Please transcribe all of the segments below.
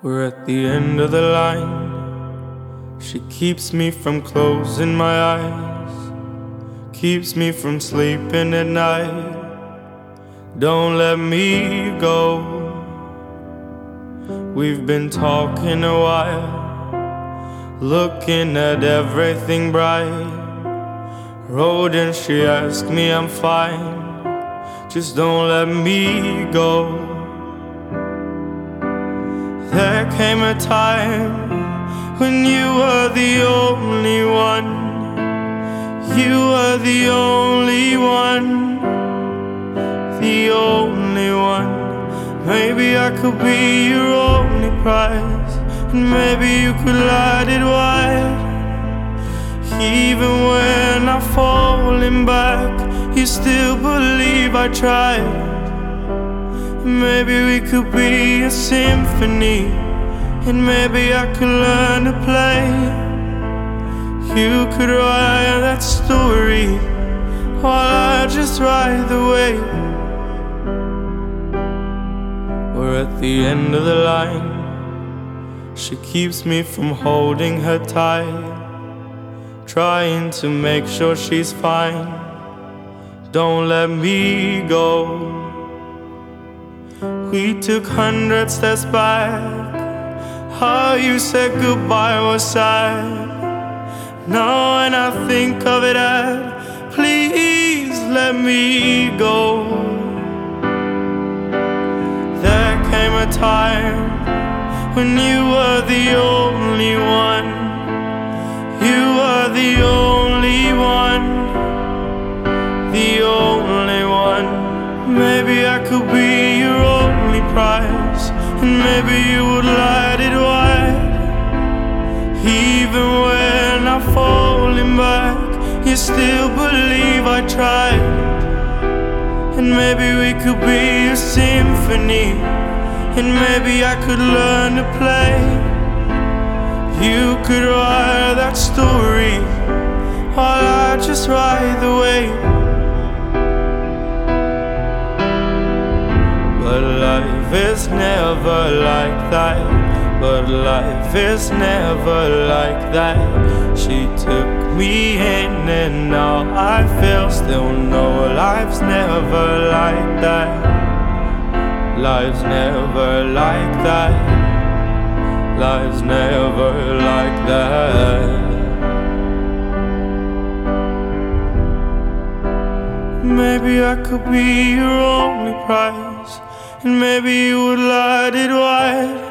We're at the end of the line. She keeps me from closing my eyes, keeps me from sleeping at night. Don't let me go. We've been talking a while, looking at everything bright. Road and she asked me I'm fine. Just don't let me go. There came a time when you were the only one. You were the only one. The only one. Maybe I could be your only prize. And maybe you could light it wide. Even when I'm falling back, you still believe I tried. Maybe we could be a symphony, and maybe I could learn to play. You could write that story, while I just ride the wave. We're at the end of the line. She keeps me from holding her tight, trying to make sure she's fine. Don't let me go. We took hundred steps back. How you said goodbye was sad. Now when I think of it, I please let me go. There came a time when you were the only one. You were the only one. The only one. Maybe I could be maybe you would light it wide. Even when I'm falling back, you still believe I tried. And maybe we could be a symphony, and maybe I could learn to play. You could write that story, while I just ride the wave. Is never like that. But life is never like that. She took me in, and now I feel still no life's never like that. Life's never like that. Life's never like that. Maybe I could be your only prize, and maybe you would light it wide.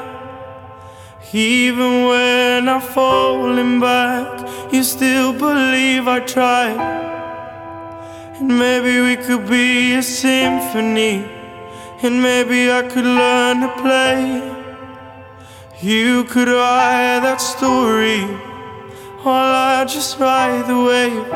Even when I'm falling back, you still believe I tried. And maybe we could be a symphony, and maybe I could learn to play. You could write that story, while I just ride the wave.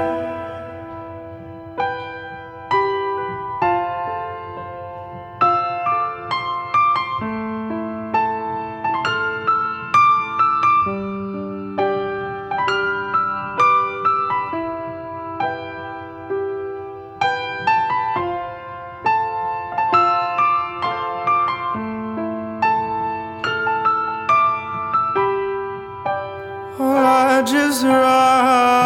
Just ride.